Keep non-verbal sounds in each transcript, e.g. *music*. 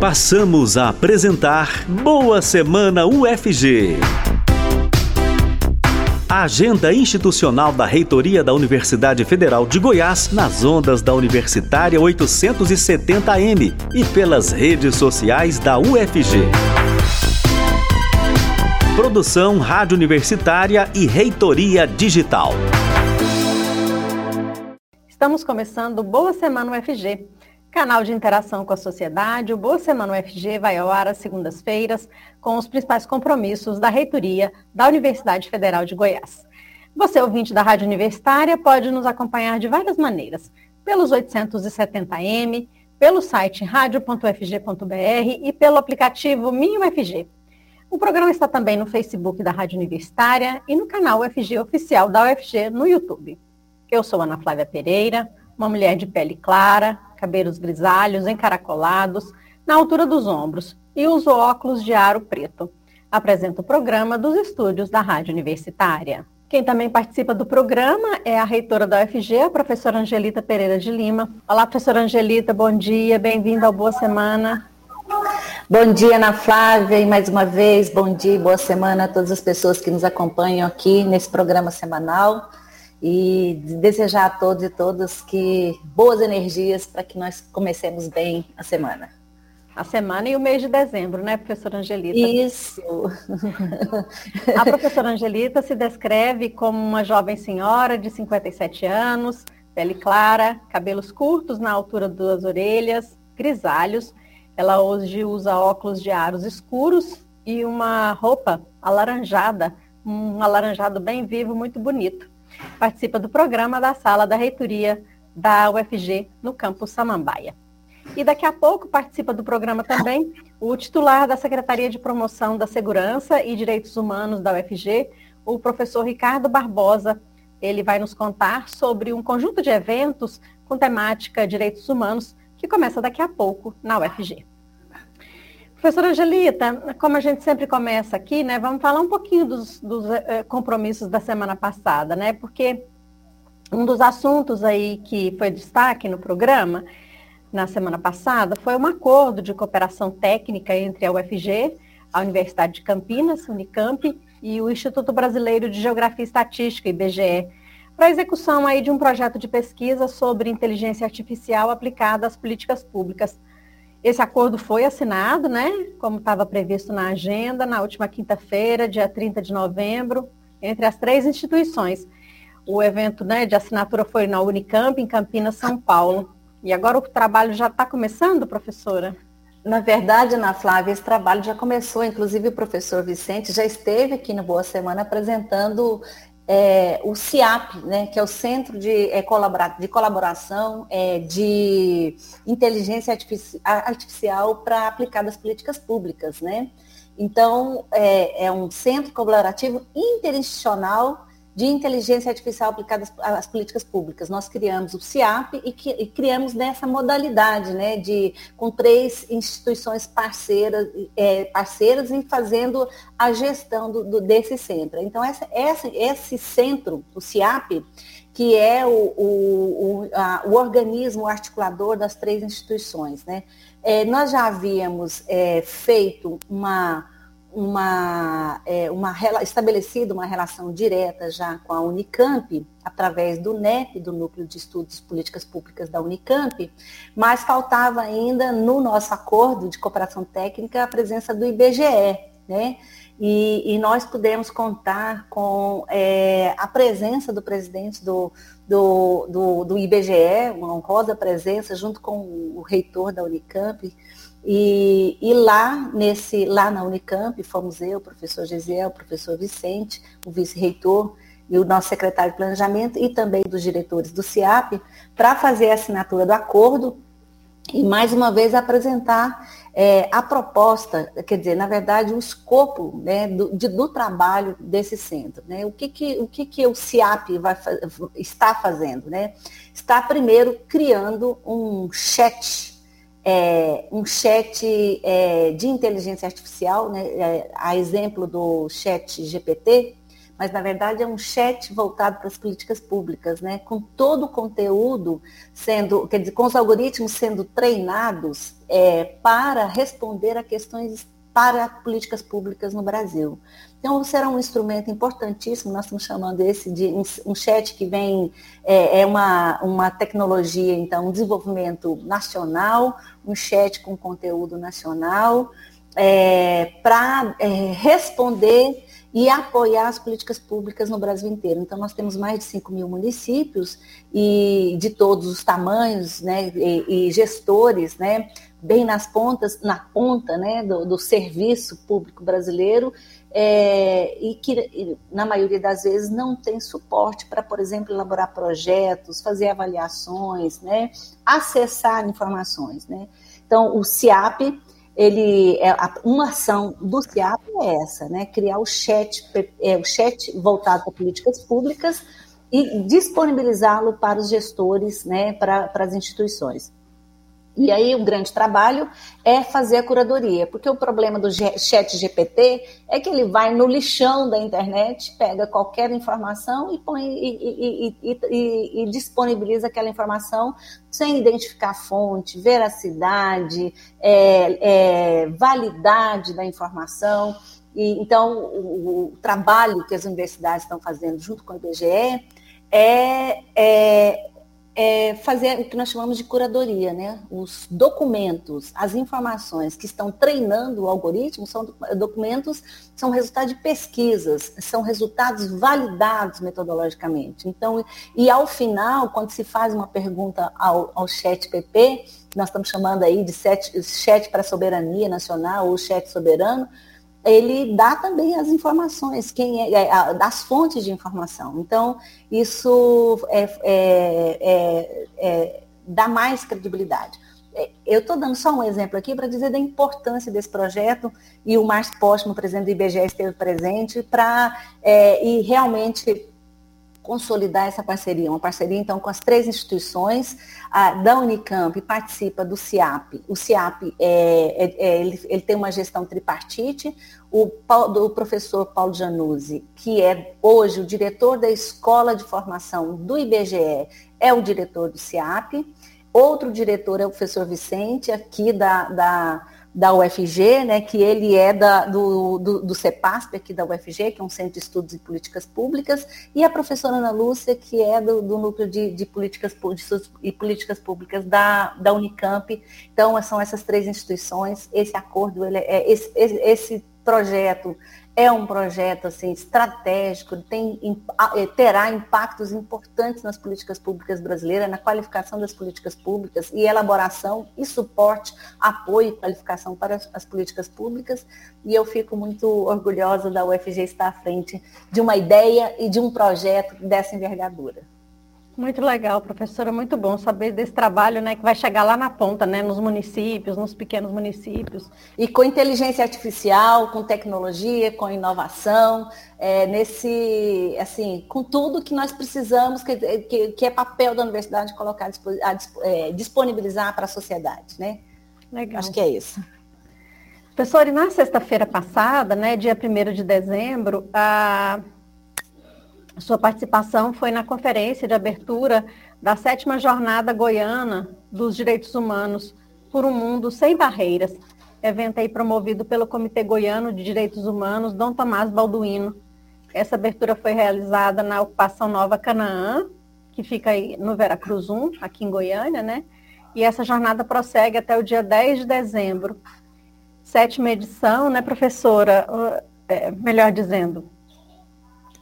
Passamos a apresentar Boa Semana UFG. Agenda institucional da Reitoria da Universidade Federal de Goiás nas ondas da Universitária 870M e pelas redes sociais da UFG. Produção Rádio Universitária e Reitoria Digital. Estamos começando Boa Semana UFG, canal de interação com a sociedade. O Boa Semana UFG vai ao ar às segundas-feiras com os principais compromissos da reitoria da Universidade Federal de Goiás. Você, ouvinte da Rádio Universitária, pode nos acompanhar de várias maneiras, pelos 870M, pelo site radio.ufg.br e pelo aplicativo MinUFG. O programa está também no Facebook da Rádio Universitária e no canal UFG Oficial da UFG no YouTube. Eu sou Ana Flávia Pereira, uma mulher de pele clara, cabelos grisalhos, encaracolados, na altura dos ombros, e uso óculos de aro preto. Apresento o programa dos estúdios da Rádio Universitária. Quem também participa do programa é a reitora da UFG, a professora Angelita Pereira de Lima. Olá, professora Angelita, bom dia, bem-vinda ao Boa Semana. Bom dia, Ana Flávia, e mais uma vez, bom dia e boa semana a todas as pessoas que nos acompanham aqui nesse programa semanal e desejar a todos e todas que boas energias para que nós comecemos bem a semana. A semana e o mês de dezembro, né, professora Angelita? Isso. a professora Angelita se descreve como uma jovem senhora de 57 anos, pele clara, cabelos curtos na altura das orelhas, grisalhos. Ela hoje usa óculos de aros escuros e uma roupa alaranjada, um alaranjado bem vivo, muito bonito. Participa do programa da sala da reitoria da UFG no campus Samambaia. E daqui a pouco participa do programa também o titular da Secretaria de Promoção da Segurança e Direitos Humanos da UFG, o professor Ricardo Barbosa. Ele vai nos contar sobre um conjunto de eventos com temática direitos humanos que começa daqui a pouco na UFG. Professora Angelita, como a gente sempre começa aqui, né, vamos falar um pouquinho dos, dos eh, compromissos da semana passada, né? Porque um dos assuntos aí que foi destaque no programa na semana passada foi um acordo de cooperação técnica entre a UFG, a Universidade de Campinas, Unicamp, e o Instituto Brasileiro de Geografia e Estatística, IBGE, para a execução aí de um projeto de pesquisa sobre inteligência artificial aplicada às políticas públicas esse acordo foi assinado, né, como estava previsto na agenda, na última quinta-feira, dia 30 de novembro, entre as três instituições. O evento né, de assinatura foi na Unicamp, em Campinas, São Paulo. E agora o trabalho já está começando, professora? Na verdade, Ana Flávia, esse trabalho já começou, inclusive o professor Vicente já esteve aqui no Boa Semana apresentando é, o CIAP, né, que é o Centro de, é, colabora, de Colaboração é, de Inteligência Artificial para aplicar das políticas públicas. Né? Então, é, é um centro colaborativo interinstitucional de inteligência artificial aplicada às políticas públicas. Nós criamos o CIAP e, e, criamos nessa modalidade, né, de com três instituições parceiras, é, parceiras e fazendo a gestão do, do, desse centro. Então, essa, essa, esse centro, o CIAP, que é o, o, o, a, o organismo articulador das três instituições, né, é, nós já havíamos é, feito uma uma, é, uma estabelecida uma relação direta já com a Unicamp, através do NEP, do Núcleo de Estudos Políticas Públicas da Unicamp, mas faltava ainda no nosso acordo de cooperação técnica a presença do IBGE, né? E, e nós pudemos contar com é, a presença do presidente do, do, do, do IBGE, uma honrosa presença, junto com o reitor da Unicamp, e, e, lá, nesse, lá na Unicamp, fomos eu, o professor Gesiel, o professor Vicente, o vice-reitor e o nosso secretário de planejamento e também dos diretores do CIAP, para fazer a assinatura do acordo e mais uma vez apresentar é, a proposta, quer dizer, na verdade, o escopo né, do, de, do trabalho desse centro. Né? O, que, que, o que, que o CIAP vai, está fazendo? Né? Está primeiro criando um chat é, um chat é, de inteligência artificial, né, é, a exemplo do chat GPT, mas na verdade é um chat voltado para as políticas públicas, né? Com todo o conteúdo sendo, quer dizer, com os algoritmos sendo treinados é, para responder a questões para políticas públicas no Brasil. Então, será um instrumento importantíssimo, nós estamos chamando esse de um, chat que vem, é, é, uma, uma tecnologia, então, um desenvolvimento nacional, um chat com conteúdo nacional, é, para é, responder e apoiar as políticas públicas no Brasil inteiro. Então, nós temos mais de 5 mil municípios e de todos os tamanhos, né, e, e gestores, né, bem nas pontas, na ponta, né, do, do serviço público brasileiro, é, e que, na maioria das vezes, não tem suporte para, por exemplo, elaborar projetos, fazer avaliações, né, acessar informações, né. Então, o CIAP ele é, uma ação do CIAP é essa, né? Criar o chat, é, o chat voltado para políticas públicas e disponibilizá-lo para os gestores, né? Para, para as instituições. E aí o grande trabalho é fazer a curadoria, porque o problema do chat GPT é que ele vai no lixão da internet, pega qualquer informação e, põe, e, e, e disponibiliza aquela informação sem identificar fonte, veracidade, é, é, validade da informação. E, então, o, o, trabalho que as universidades estão fazendo junto com o IBGE é, é é, fazer o que nós chamamos de curadoria, né? Os documentos, as informações que estão treinando o algoritmo são documentos, são resultado de pesquisas, são resultados validados metodologicamente. Então, e ao final, quando se faz uma pergunta ao, ao chat PP, nós estamos chamando aí de chat, chat para soberania nacional ou chat soberano, ele dá também as informações, quem é, é das fontes de informação. Então, isso é, é, é, é dá mais credibilidade. Eu estou dando só um exemplo aqui para dizer da importância desse projeto e o Márcio Póstumo, presidente do IBGE, esteve presente para e realmente consolidar essa parceria, uma parceria então com as três instituições a, da Unicamp, participa do CIAP. O CIAP é, é, é, ele, ele, tem uma gestão tripartite, o do professor Paulo Januzzi, que é hoje o diretor da Escola de Formação do IBGE, é o diretor do CIAP, outro diretor é o professor Vicente, aqui da, da da UFG, né, que ele é da, do, do, do, CEPASP aqui da UFG, que é um centro de estudos em políticas públicas, e a professora Ana Lúcia, que é do, do núcleo de, de políticas e políticas públicas da, da Unicamp. Então, são essas três instituições, esse acordo, ele é, esse, esse projeto é um projeto assim, estratégico, tem, eh, terá impactos importantes nas políticas públicas brasileiras, na qualificação das políticas públicas e elaboração e suporte, apoio e qualificação para as, as políticas públicas. E eu fico muito orgulhosa da UFG estar à frente de uma ideia e de um projeto dessa envergadura. Muito legal, professora, muito bom saber desse trabalho, né, que vai chegar lá na ponta, né, nos municípios, nos pequenos municípios. E com inteligência artificial, com tecnologia, com inovação, é, nesse, assim, com tudo que nós precisamos, que, que, que é papel da universidade colocar, a, é, disponibilizar para a sociedade, né? Legal. Acho que é isso. Professor, e na sexta-feira passada, né, dia 1 de dezembro, a sua participação foi na conferência de abertura da sétima jornada goiana dos direitos humanos por um mundo sem barreiras, evento aí promovido pelo Comitê Goiano de Direitos Humanos, Dom Tomás Balduino. Essa abertura foi realizada na ocupação Nova Canaã, que fica aí no Veracruz 1, aqui em Goiânia, né? E essa jornada prossegue até o dia 10 de dezembro. Sétima edição, né, professora? É, melhor dizendo,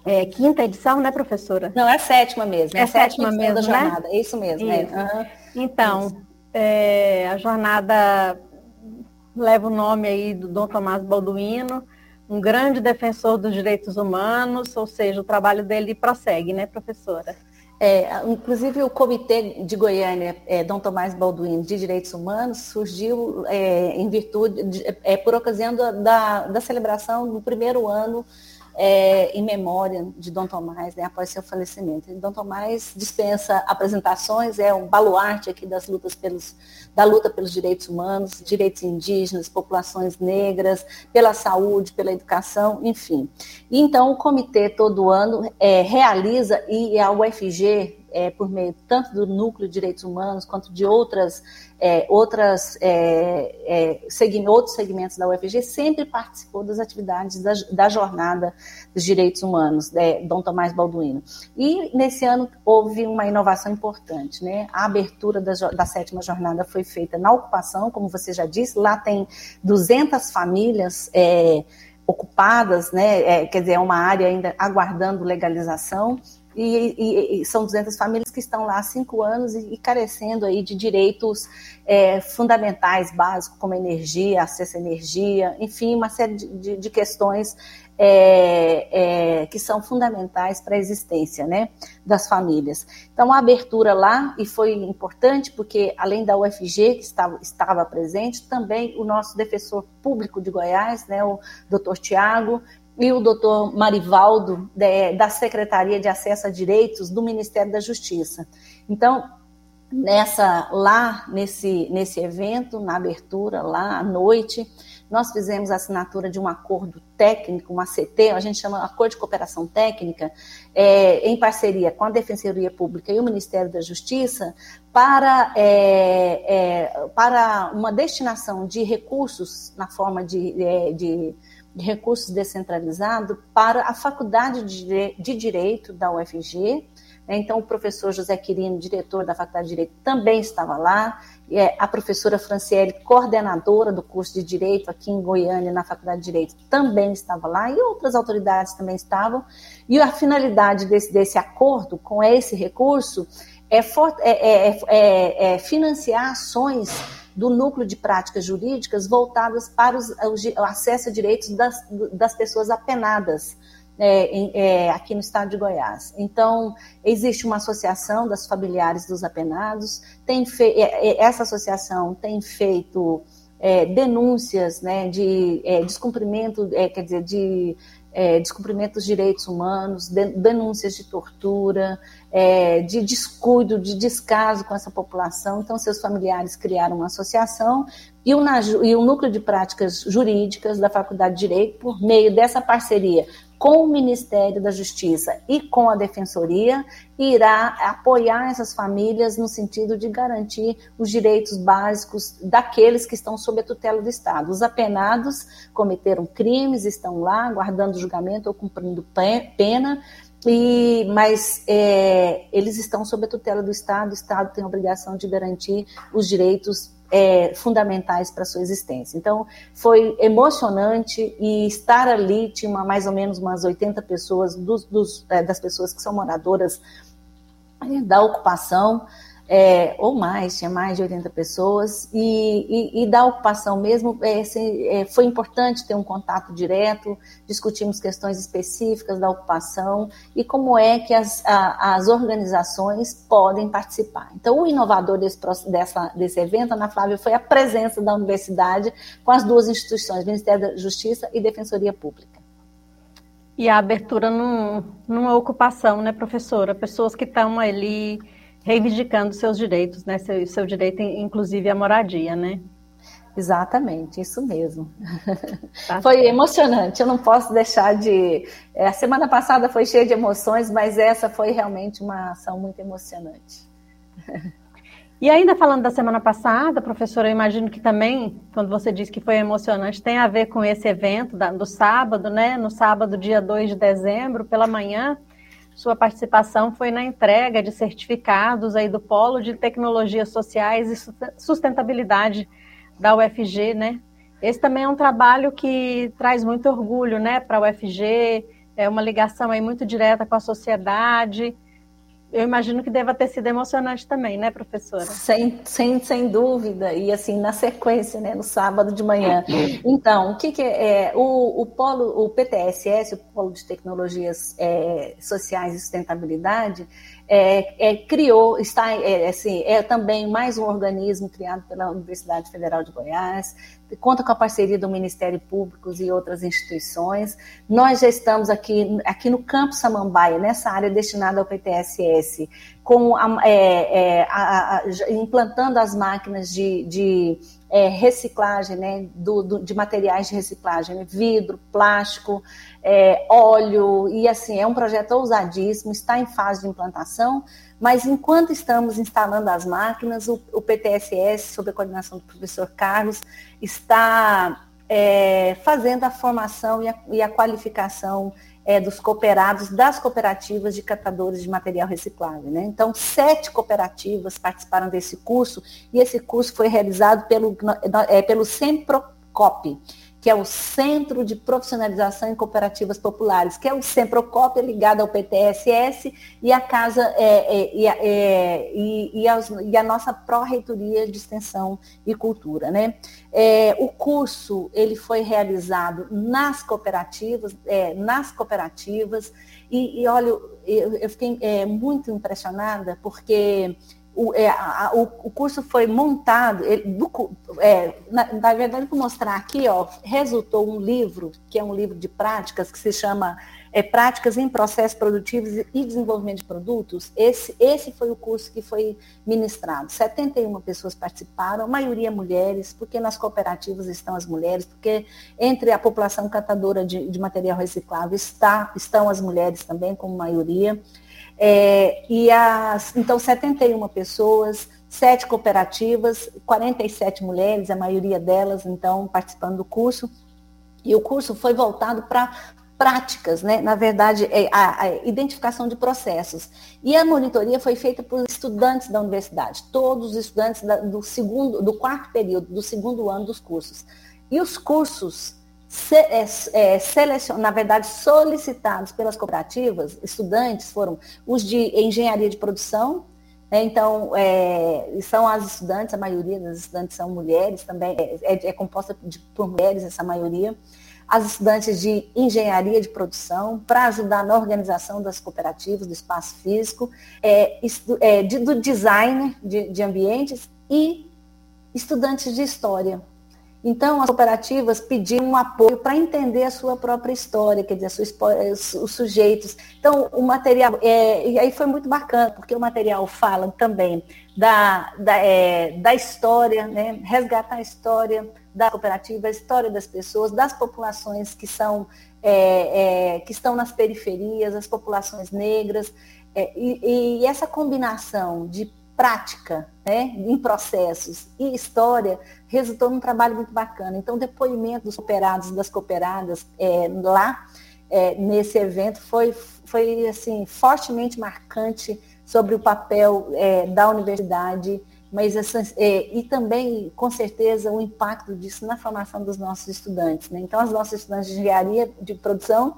é, quinta edição, né, professora? Não, é a sétima mesmo. É, é a sétima, sétima mesmo, da né? jornada. Né? É isso mesmo. É. Isso. É. Uhum. Então. É, a jornada leva o nome aí do Dom Tomás Balduino, um grande defensor dos direitos humanos, ou seja, o trabalho dele prossegue, né, professora? É, inclusive o Comitê de Goiânia, é, Dom Tomás Balduino, de Direitos Humanos, surgiu é, em virtude, de, é, por ocasião da, da, celebração do primeiro ano é, em memória de Dom Tomás, né, após seu falecimento. Dom Tomás dispensa apresentações, é um baluarte aqui das lutas pelos, da luta pelos direitos humanos, direitos indígenas, populações negras, pela saúde, pela educação, enfim. E, então, o comitê todo ano é, realiza, e a UFG, é, por meio tanto do Núcleo de Direitos Humanos quanto de outras, é, outras, é, é outros segmentos da UFG, sempre participou das atividades da, da Jornada dos Direitos Humanos, né, Dom Tomás Balduino. E nesse ano houve uma inovação importante. Né? A abertura da, da sétima jornada foi feita na ocupação, como você já disse, lá tem 200 famílias é, ocupadas, né? É, quer dizer, é uma área ainda aguardando legalização, e, e, e, são 200 famílias que estão lá há cinco anos e, e carecendo aí de direitos é, fundamentais, básicos, como energia, acesso à energia, enfim, uma série de, de, de questões é, é, que são fundamentais para a existência né, das famílias. Então, a abertura lá, e foi importante porque, além da UFG, que estava, estava presente, também o nosso defensor público de Goiás, né, o doutor Tiago, e o doutor Marivaldo, da Secretaria de Acesso a Direitos do Ministério da Justiça. Então, nessa lá nesse, nesse evento, na abertura, lá à noite, nós fizemos a assinatura de um acordo técnico, um ACT, a gente chama Acordo de Cooperação Técnica, é, em parceria com a Defensoria Pública e o Ministério da Justiça, para, é, é, para uma destinação de recursos na forma de, é, de de recursos descentralizados para a Faculdade de Direito da UFG. Né? Então, o professor José Quirino, diretor da Faculdade de Direito, também estava lá. É, a professora Franciele, coordenadora do curso de Direito aqui em Goiânia, na Faculdade de Direito, também estava lá. E outras autoridades também estavam. E a finalidade desse, desse acordo com esse recurso é, for, é, é, é, é financiar ações do núcleo de práticas jurídicas voltadas para os, o acesso a direitos das, das pessoas apenadas. É, é, aqui no estado de Goiás. Então, existe uma associação das familiares dos apenados, tem fe... É, é, essa associação tem feito é, denúncias né, de é, descumprimento, quer dizer, de é, descumprimento dos direitos humanos, denúncias de tortura, é, de descuido, de descaso com essa população. Então, seus familiares criaram uma associação e o, e o Núcleo de Práticas Jurídicas da Faculdade de Direito, por meio dessa parceria com o Ministério da Justiça e com a Defensoria, irá apoiar essas famílias no sentido de garantir os direitos básicos daqueles que estão sob a tutela do Estado. Os apenados cometeram crimes, estão lá guardando julgamento ou cumprindo pena, e, mas é, eles estão sob a tutela do Estado, o Estado tem a obrigação de garantir os direitos é, fundamentais para sua existência. Então, foi emocionante e estar ali, tinha uma, mais ou menos umas 80 pessoas, dos, dos, é, das pessoas que são moradoras é, da ocupação, é, ou mais, tinha mais de 80 pessoas, e, e, e da ocupação mesmo, é, é, foi importante ter um contato direto, discutimos questões específicas da ocupação e como é que as, a, as organizações podem participar. Então, o inovador desse, dessa, desse evento, Ana Flávia, foi a presença da universidade com as duas instituições, Ministério da Justiça e Defensoria Pública. E a abertura num, numa ocupação, né, professora? Pessoas que estão ali reivindicando seus direitos, né? Seu, seu direito, inclusive, à moradia, né? Exatamente, isso mesmo. Tá foi certo. emocionante, eu não posso deixar de. É, a semana passada foi cheia de emoções, mas essa foi realmente uma ação muito emocionante. E ainda falando da semana passada, professora, eu imagino que também, quando você disse que foi emocionante, tem a ver com esse evento do sábado, né? No sábado, dia 2 de dezembro, pela manhã, sua participação foi na entrega de certificados aí do Polo de Tecnologias Sociais e Sustentabilidade da UFG, né? Esse também é um trabalho que traz muito orgulho, né, para a UFG, é uma ligação aí muito direta com a sociedade eu imagino que deva ter sido emocionante também, né, professora? Sem, sem, sem dúvida, e assim, na sequência, né, no sábado de manhã. Então, o que, que é, é o, o polo, o PTSS, o Polo de Tecnologias é, Sociais e Sustentabilidade, é, é, criou, está é, assim, é também mais um organismo criado pela Universidade Federal de Goiás, conta com a parceria do Ministério Público e outras instituições. Nós já estamos aqui, aqui no Campo Samambaia, nessa área destinada ao PTSS, com a, é, é, a, a, implantando as máquinas de, de é, reciclagem, né, do, do, de materiais de reciclagem, né, vidro, plástico, é, óleo, e assim, é um projeto ousadíssimo, está em fase de implantação, mas enquanto estamos instalando as máquinas, o, o PTSS, sob a coordenação do professor Carlos, está é, fazendo a formação e a, e a qualificação é, dos cooperados das cooperativas de catadores de material reciclável. Né? Então, sete cooperativas participaram desse curso e esse curso foi realizado pelo, é, pelo Semprocop, que é o Centro de Profissionalização em Cooperativas Populares, que é o Semprocop ligado ao PTSS e a Casa é, é, é, e, e, aos, e, a nossa Pró-Reitoria de Extensão e Cultura. Né? É, o curso ele foi realizado nas cooperativas, é, nas cooperativas, e, e olha, eu, eu fiquei é, muito impressionada porque o, é, a, o, o, curso foi montado, ele, do, é, na, na, verdade, para mostrar aqui, ó, resultou um livro, que é um livro de práticas, que se chama é, Práticas em Processos Produtivos e Desenvolvimento de Produtos. Esse, esse foi o curso que foi ministrado. 71 pessoas participaram, a maioria mulheres, porque nas cooperativas estão as mulheres, porque entre a população catadora de, de material reciclável está, estão as mulheres também, como maioria. É, e as, então, 71 pessoas, sete cooperativas, 47 mulheres, a maioria delas, então, participando do curso. E o curso foi voltado para práticas, né? na verdade, é a, a, identificação de processos. E a monitoria foi feita por estudantes da universidade, todos os estudantes da, do segundo, do quarto período, do segundo ano dos cursos. E os cursos é, é, selecion, na verdade, solicitados pelas cooperativas, estudantes foram os de engenharia de produção, né, então, é, são as estudantes, a maioria das estudantes são mulheres também, é, é, é composta de, por mulheres essa maioria, as estudantes de engenharia de produção, para ajudar na organização das cooperativas, do espaço físico, é, é, de, do design de, de ambientes e estudantes de história, então, as cooperativas pediam um apoio para entender a sua própria história, quer dizer, os sujeitos. Então, o material, é, e aí foi muito bacana, porque o material fala também da, da, é, da história, né? resgatar a história da cooperativa, a história das pessoas, das populações que são é, é que estão nas periferias, as populações negras, é, e, e essa combinação de prática, né, em processos e história, resultou num trabalho muito bacana. Então, depoimento dos cooperados e das cooperadas é, lá, é, nesse evento, foi, foi assim, fortemente marcante sobre o papel é, da universidade, mas essa, é, e também, com certeza, o impacto disso na formação dos nossos estudantes. Né? Então, as nossas estudantes de engenharia de produção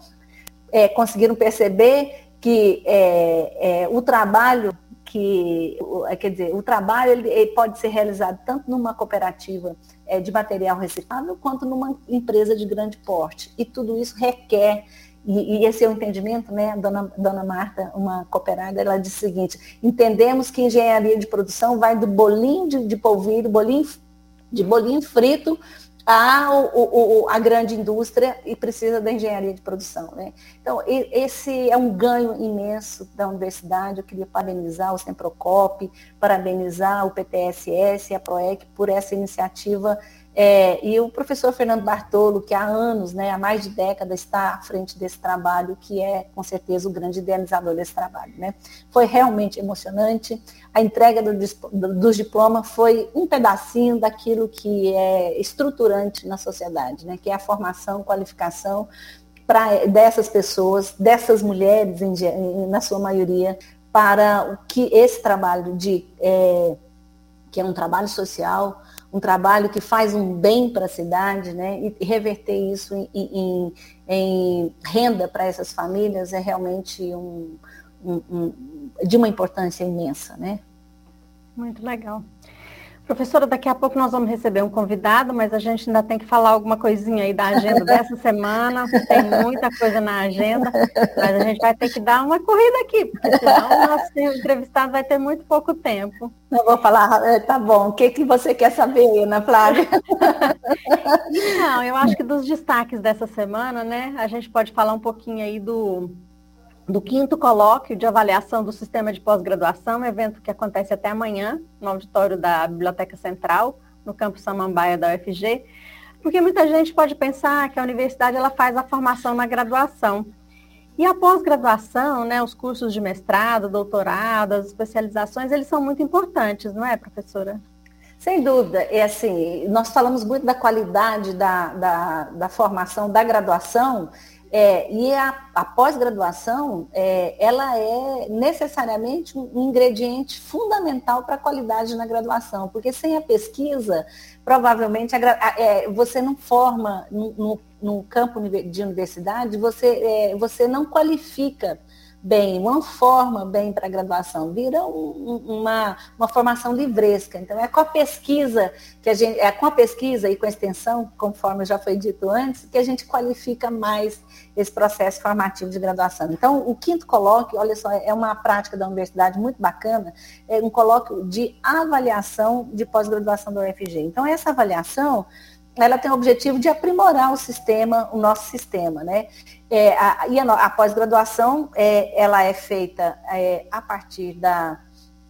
é, conseguiram perceber que é, o trabalho que, é, quer dizer, o trabalho ele, ele pode ser realizado tanto numa cooperativa é, de material reciclável quanto numa empresa de grande porte. E tudo isso requer e, e, esse é o entendimento, né? Dona, dona Marta, uma cooperada, ela disse o seguinte: entendemos que engenharia de produção vai do bolinho de, de polvilho, bolinho, de bolinho frito a, o, o, a grande indústria e precisa da engenharia de produção. Né? Então, esse é um ganho imenso da universidade. Eu queria parabenizar o Semprocop, parabenizar o PTSS e a PROEC por essa iniciativa é, e o professor Fernando Bartolo, que há anos, né, há mais de décadas, está à frente desse trabalho, que é, com certeza, o grande idealizador desse trabalho. Né? Foi realmente emocionante. A entrega do, do, dos diplomas foi um pedacinho daquilo que é estruturante na sociedade, né? que é a formação, qualificação para dessas pessoas, dessas mulheres, em, na sua maioria, para o que esse trabalho de é, que é um trabalho social, um trabalho que faz um bem para a cidade, né? E reverter isso em, em, em renda para essas famílias é realmente um, um, um, de uma importância imensa, né? Muito legal. Professora, daqui a pouco nós vamos receber um convidado, mas a gente ainda tem que falar alguma coisinha aí da agenda dessa semana. Tem muita coisa na agenda, mas a gente vai ter que dar uma corrida aqui, porque senão o nosso entrevistado vai ter muito pouco tempo. Eu vou falar, é, tá bom, o que, que você quer saber, Ana Flávia? Não, eu acho que dos destaques dessa semana, né, a gente pode falar um pouquinho aí do do quinto colóquio de avaliação do sistema de pós-graduação, evento que acontece até amanhã, no auditório da Biblioteca Central, no campus Samambaia da UFG, porque muita gente pode pensar que a universidade ela faz a formação na graduação. E a pós-graduação, né, os cursos de mestrado, doutorado, as especializações, eles são muito importantes, não é, professora? Sem dúvida. É assim, nós falamos muito da qualidade da, da, da formação da graduação, é, e a, a pós-graduação, é, ela é necessariamente um ingrediente fundamental para a qualidade na graduação, porque sem a pesquisa, provavelmente a, é, você não forma no, no, no, campo de universidade, você, é, você não qualifica bem, não forma bem para a graduação, vira um, uma, uma formação livresca. Então, é com a pesquisa que a gente, é com a pesquisa e com a extensão, conforme já foi dito antes, que a gente qualifica mais esse processo formativo de graduação. Então, o quinto colóquio, olha só, é uma prática da universidade muito bacana, é um colóquio de avaliação de pós-graduação da UFG. Então, essa avaliação ela tem o objetivo de aprimorar o sistema, o nosso sistema, né? É, a, e a, a pós-graduação, é, ela é feita é, a partir da,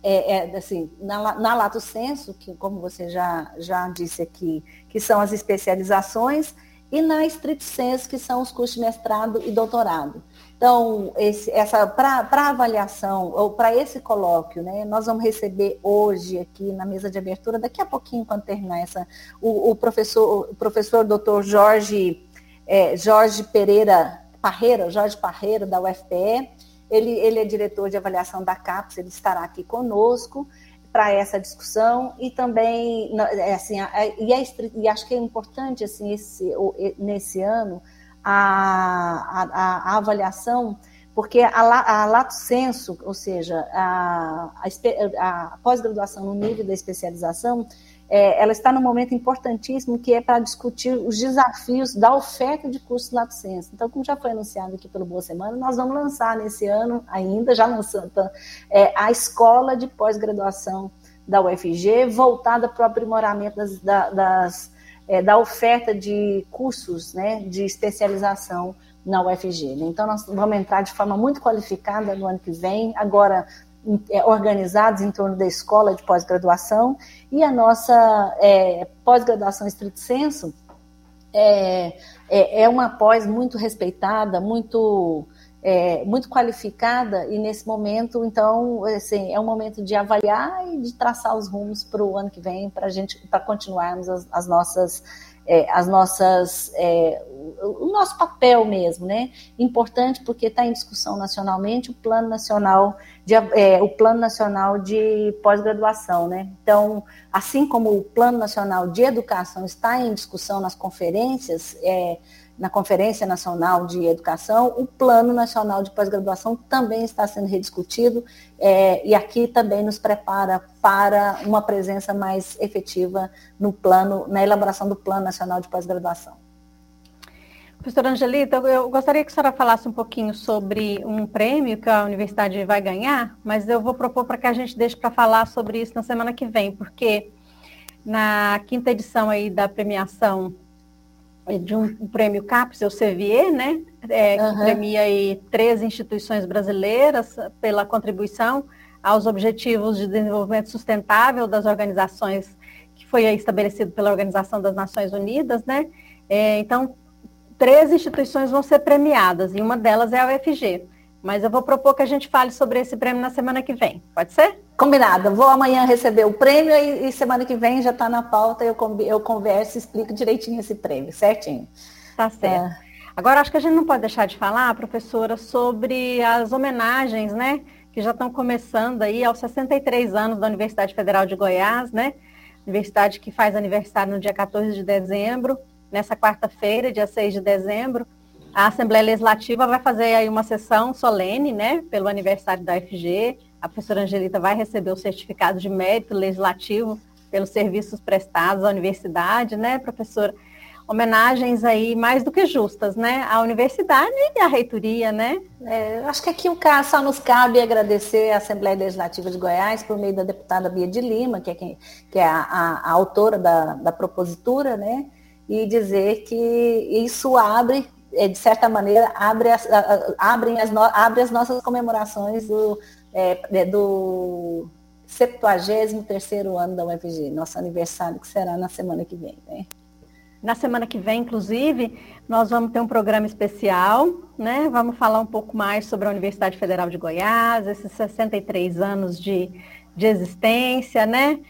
é, é, assim, na, na Lato Senso, que como você já, já disse aqui, que são as especializações, e na Street Senso, que são os cursos de mestrado e doutorado. Então, essa para avaliação, ou para esse colóquio, né, nós vamos receber hoje aqui na mesa de abertura, daqui a pouquinho, quando terminar essa, o, o professor, o professor doutor Jorge, é, Jorge Pereira Parreira, Jorge Parreira, da UFPE, ele, ele é diretor de avaliação da CAPES, ele estará aqui conosco para essa discussão e também, é, assim, e, é, e acho que é importante, assim, esse, nesse ano, a, a, a avaliação, porque a, a lato senso, ou seja, a, a, a pós-graduação no nível da especialização, é, ela está num momento importantíssimo que é para discutir os desafios da oferta de cursos lato senso. Então, como já foi anunciado aqui pelo Boa Semana, nós vamos lançar nesse ano ainda, já lançando, é, a escola de pós-graduação da UFG, voltada para o aprimoramento das, das é, da oferta de cursos né, de especialização na UFG. Né? Então, nós vamos entrar de forma muito qualificada no ano que vem, agora organizados em torno da escola de pós-graduação, e a nossa é, pós-graduação estrito senso é, é, é uma pós muito respeitada, muito é, muito qualificada e nesse momento, então, assim, é um momento de avaliar e de traçar os rumos para o ano que vem, para a gente, para continuarmos as, as nossas, é, as nossas, é, o, nosso papel mesmo, né? Importante porque está em discussão nacionalmente o plano nacional de, é, o plano nacional de pós-graduação, né? Então, assim como o plano nacional de educação está em discussão nas conferências, é, na Conferência Nacional de Educação, o Plano Nacional de Pós-Graduação também está sendo rediscutido é, e aqui também nos prepara para uma presença mais efetiva no plano, na elaboração do Plano Nacional de Pós-Graduação. Professora Angelita, eu gostaria que a senhora falasse um pouquinho sobre um prêmio que a universidade vai ganhar, mas eu vou propor para que a gente deixe para falar sobre isso na semana que vem, porque na quinta edição aí da premiação de um, prêmio CAPES, o CVE, né? É, que uhum. premia aí três instituições brasileiras pela contribuição aos objetivos de desenvolvimento sustentável das organizações que foi estabelecido pela Organização das Nações Unidas, né? É, então, três instituições vão ser premiadas e uma delas é a UFG. Mas eu vou propor que a gente fale sobre esse prêmio na semana que vem. Pode ser? Combinado. Vou amanhã receber o prêmio e, e semana que vem já está na pauta, eu, eu converso e explico direitinho esse prêmio, certinho. Tá certo. É. Agora, acho que a gente não pode deixar de falar, professora, sobre as homenagens, né? Que já estão começando aí aos 63 anos da Universidade Federal de Goiás, né? Universidade que faz aniversário no dia 14 de dezembro, nessa quarta-feira, dia 6 de dezembro. A Assembleia Legislativa vai fazer aí uma sessão solene, né, pelo aniversário da UFG. A professora Angelita vai receber o certificado de mérito legislativo pelos serviços prestados à universidade, né, professora? Homenagens aí mais do que justas, né, à universidade e à reitoria, né? É, acho que aqui o caso só nos cabe agradecer à Assembleia Legislativa de Goiás por meio da deputada Bia de Lima, que é, quem, que é a, a, a autora da, da propositura, né? E dizer que isso abre é, de certa maneira, abre as, abrem as, abre as nossas comemorações do, é, do 73º ano da UFG, nosso aniversário, que será na semana que vem. Né? Na semana que vem, inclusive, nós vamos ter um programa especial, né? Vamos falar um pouco mais sobre a Universidade Federal de Goiás, esses 63 anos de, de existência, né?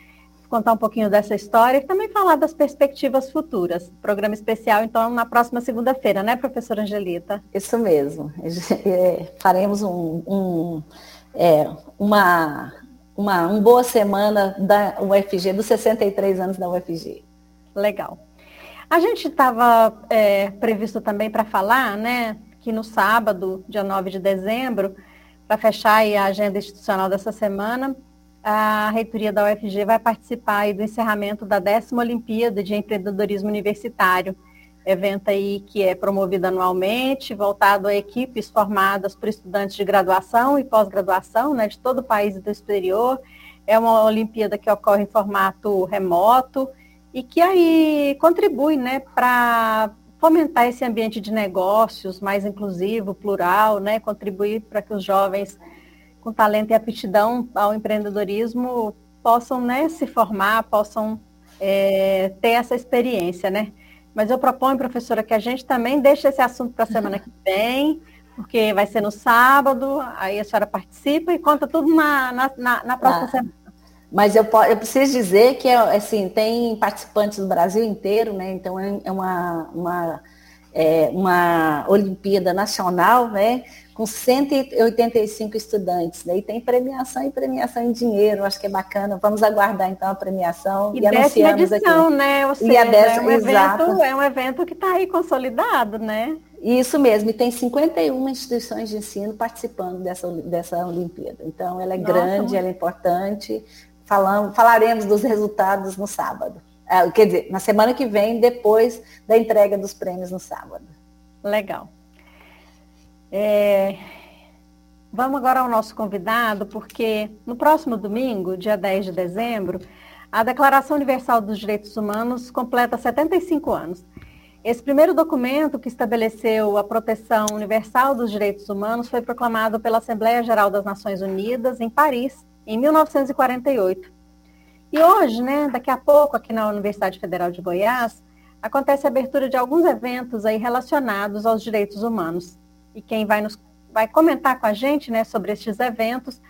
Contar um pouquinho dessa história e também falar das perspectivas futuras. Programa especial, então, na próxima segunda-feira, né, professora Angelita? Isso mesmo. É, faremos um, um é, uma, uma, uma boa semana da UFG, dos 63 anos da UFG. Legal. A gente estava é, previsto também para falar, né, que no sábado, dia 9 de dezembro, para fechar a agenda institucional dessa semana, a reitoria da UFG vai participar do encerramento da décima Olimpíada de Empreendedorismo Universitário, evento aí que é promovido anualmente, voltado a equipes formadas por estudantes de graduação e pós-graduação, né, de todo o país e do exterior. É uma Olimpíada que ocorre em formato remoto e que aí contribui, né, para fomentar esse ambiente de negócios mais inclusivo, plural, né, contribuir para que os jovens com talento e aptidão ao empreendedorismo possam né, se formar, possam é, ter essa experiência, né? Mas eu proponho, professora, que a gente também deixe esse assunto para a semana que *laughs* vem, porque vai ser no sábado, aí a senhora participa e conta tudo na, na, na, na próxima ah, semana. Mas eu, eu preciso dizer que assim, tem participantes do Brasil inteiro, né? Então é, é uma, uma, é uma Olimpíada Nacional, né? com 185 estudantes. Daí tem premiação e premiação em dinheiro, acho que é bacana. Vamos aguardar então a premiação e, e anunciamos edição, aqui. né? Ou seja, e a décima, é, um evento, é um evento que está aí consolidado, né? Isso mesmo, e tem 51 instituições de ensino participando dessa, dessa Olimpíada. Então, ela é Nossa, grande, muito... ela é importante. Falamos, falaremos dos resultados no sábado. É, quer dizer, na semana que vem, depois da entrega dos prêmios no sábado. Legal. É... Vamos agora ao nosso convidado, porque no próximo domingo, dia 10 de dezembro, a Declaração Universal dos Direitos Humanos completa 75 anos. Esse primeiro documento que estabeleceu a proteção universal dos direitos humanos foi proclamado pela Assembleia Geral das Nações Unidas em Paris, em 1948. E hoje, né, daqui a pouco, aqui na Universidade Federal de Goiás, acontece a abertura de alguns eventos aí relacionados aos direitos humanos e quem vai, nos, vai comentar com a gente né, sobre estes eventos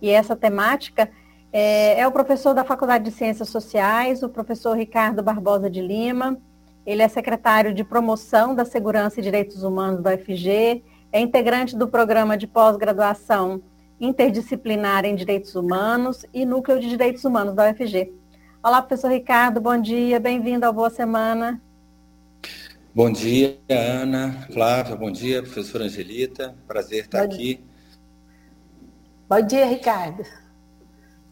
e essa temática é, é o professor da Faculdade de Ciências Sociais, o professor Ricardo Barbosa de Lima. Ele é secretário de Promoção da Segurança e Direitos Humanos da UFG, é integrante do programa de pós-graduação interdisciplinar em Direitos Humanos e Núcleo de Direitos Humanos da UFG. Olá, professor Ricardo, bom dia, bem-vindo ao Boa Semana. Bom dia, Ana, Flávia, bom dia, professora Angelita, prazer estar bom aqui. Bom dia, Ricardo.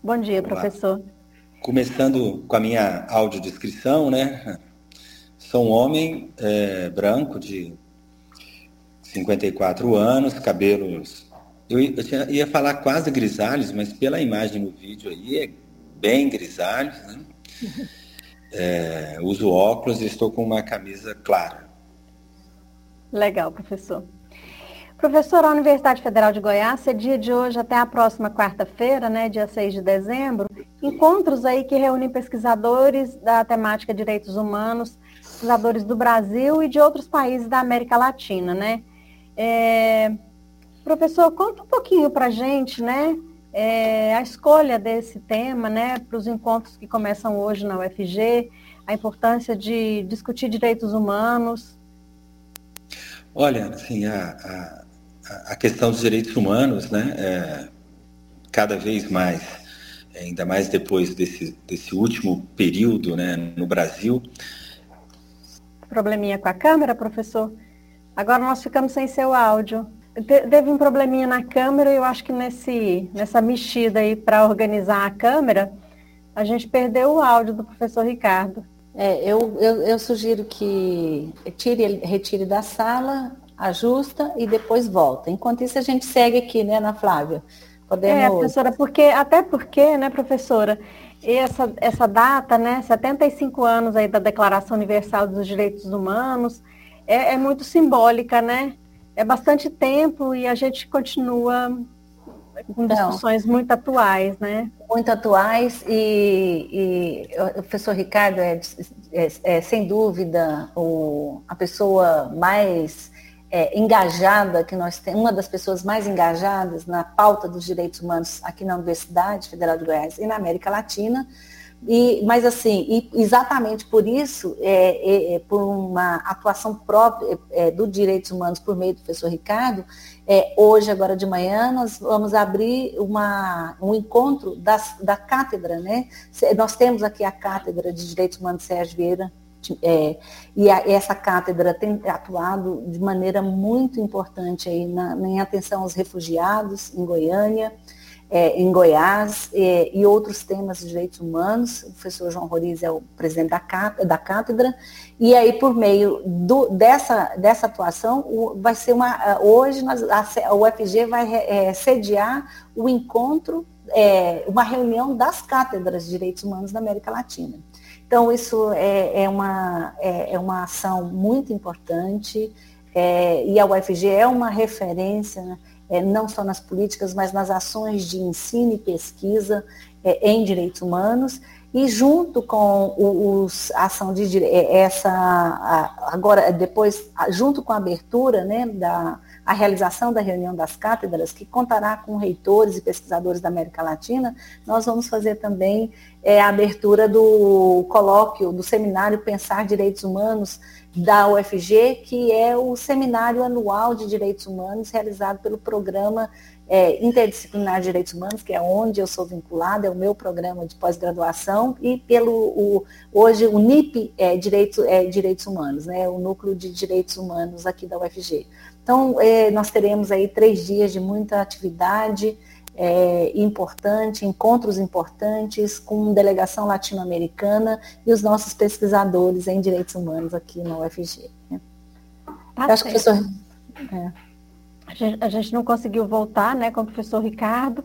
Bom dia, Vamos professor. Começando com a minha audiodescrição, né? Sou um homem é, branco de 54 anos, cabelos. Eu, ia falar quase grisalhos, mas pela imagem no vídeo aí é bem grisalhos, né? *laughs* É, uso óculos e estou com uma camisa clara. Legal, professor. Professor, a Universidade Federal de Goiás cedia de hoje até a próxima quarta-feira, né, dia 6 de dezembro, encontros aí que reúnem pesquisadores da temática direitos humanos, pesquisadores do Brasil e de outros países da América Latina, né? É, professor, conta um pouquinho para a gente, né, é, a escolha desse tema, né, para os encontros que começam hoje na UFG, a importância de discutir direitos humanos? Olha, assim, a, a, a questão dos direitos humanos, né, é, cada vez mais, ainda mais depois desse, desse último período, né, no Brasil. Probleminha com a câmera, professor? Agora nós ficamos sem seu áudio teve um probleminha na câmera e eu acho que nesse, nessa mexida aí para organizar a câmera, A gente perdeu o áudio do professor Ricardo. É, eu, eu, eu sugiro que tire, retire da sala, ajusta e depois volta. Enquanto isso, a gente segue aqui, né, Ana Flávia? Podemos... É, professora, porque, até porque, né, professora, essa, essa data, né, 75 anos aí da Declaração Universal dos Direitos Humanos, é, é muito simbólica, né? É bastante tempo e a gente continua com discussões Não. muito atuais, né? Muito atuais e, e o professor Ricardo é, é, é sem dúvida o, a pessoa mais é, engajada que nós temos, uma das pessoas mais engajadas na pauta dos direitos humanos aqui na Universidade Federal de Goiás e na América Latina. E, mas assim, exatamente por isso, é, é, é por uma atuação própria é, dos direitos humanos por meio do professor Ricardo, é, hoje, agora de manhã, nós vamos abrir uma, um encontro das, da cátedra, né? Nós temos aqui a cátedra de Direitos Humanos Sérgio Vieira é, e a, essa cátedra tem atuado de maneira muito importante aí na, em atenção aos refugiados em Goiânia, é, em Goiás é, e outros temas de direitos humanos. O professor João Roriz é o presidente da, da cátedra. E aí, por meio do, dessa, dessa atuação, o, vai ser uma. Hoje nós, a, a UFG vai é, sediar o encontro, é, uma reunião das cátedras de direitos humanos da América Latina. Então, isso é, é uma, é, é, uma ação muito importante é, e a UFG é uma referência, né, é, não só nas políticas, mas nas ações de ensino e pesquisa é, em direitos humanos. E junto com os, a ação de é, essa, agora, depois, junto com a abertura né, da, a realização da reunião das cátedras, que contará com reitores e pesquisadores da América Latina, nós vamos fazer também é, a abertura do colóquio, do seminário Pensar Direitos Humanos da UFG, que é o seminário anual de direitos humanos realizado pelo programa é, interdisciplinar de direitos humanos, que é onde eu sou vinculada, é o meu programa de pós-graduação, e pelo o, hoje o NIP é, Direito, é Direitos Humanos, né, o Núcleo de Direitos Humanos aqui da UFG. Então, é, nós teremos aí três dias de muita atividade é, importante, encontros importantes com delegação latino-americana e os nossos pesquisadores em direitos humanos aqui na UFG. Né? Tá acho que professor. É. A, gente, a gente não conseguiu voltar né, com o professor Ricardo,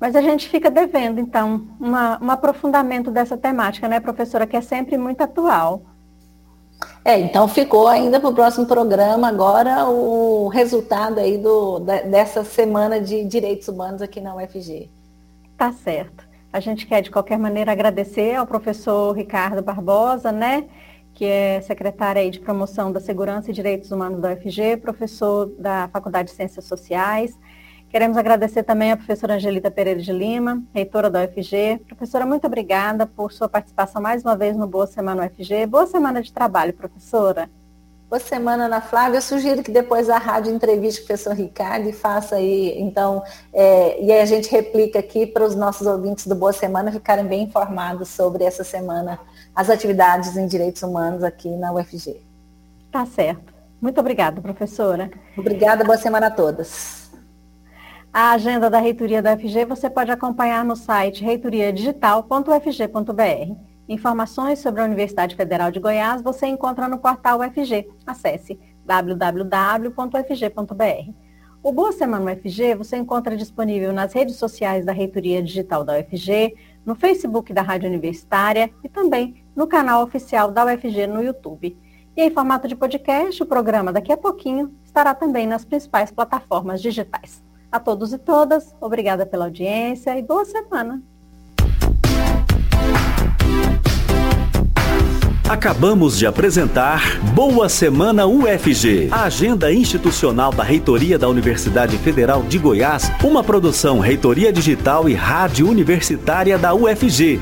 mas a gente fica devendo, então, uma, um aprofundamento dessa temática, né, professora, que é sempre muito atual. É, então ficou ainda para o próximo programa agora o resultado aí do, dessa semana de direitos humanos aqui na UFG. Tá certo. A gente quer de qualquer maneira agradecer ao professor Ricardo Barbosa, né, que é secretário de promoção da segurança e direitos humanos da UFG, professor da Faculdade de Ciências Sociais, Queremos agradecer também à professora Angelita Pereira de Lima, reitora da UFG. Professora, muito obrigada por sua participação mais uma vez no Boa Semana UFG. Boa semana de trabalho, professora. Boa semana, Ana Flávia. Eu sugiro que depois a rádio entreviste o professor Ricardo e faça aí, então, é, e aí a gente replica aqui para os nossos ouvintes do Boa Semana ficarem bem informados sobre essa semana, as atividades em direitos humanos aqui na UFG. Tá certo. Muito obrigada, professora. Obrigada, boa semana a todas. A agenda da reitoria da UFG você pode acompanhar no site reitoriadigital.ufg.br. Informações sobre a Universidade Federal de Goiás você encontra no portal UFG. Acesse www.ufg.br. O Boa Semana UFG você encontra disponível nas redes sociais da Reitoria Digital da UFG, no Facebook da Rádio Universitária e também no canal oficial da UFG no YouTube. E em formato de podcast, o programa daqui a pouquinho estará também nas principais plataformas digitais. A todos e todas, obrigada pela audiência e boa semana. Acabamos de apresentar Boa Semana UFG, a agenda institucional da Reitoria da Universidade Federal de Goiás, uma produção Reitoria Digital e Rádio Universitária da UFG.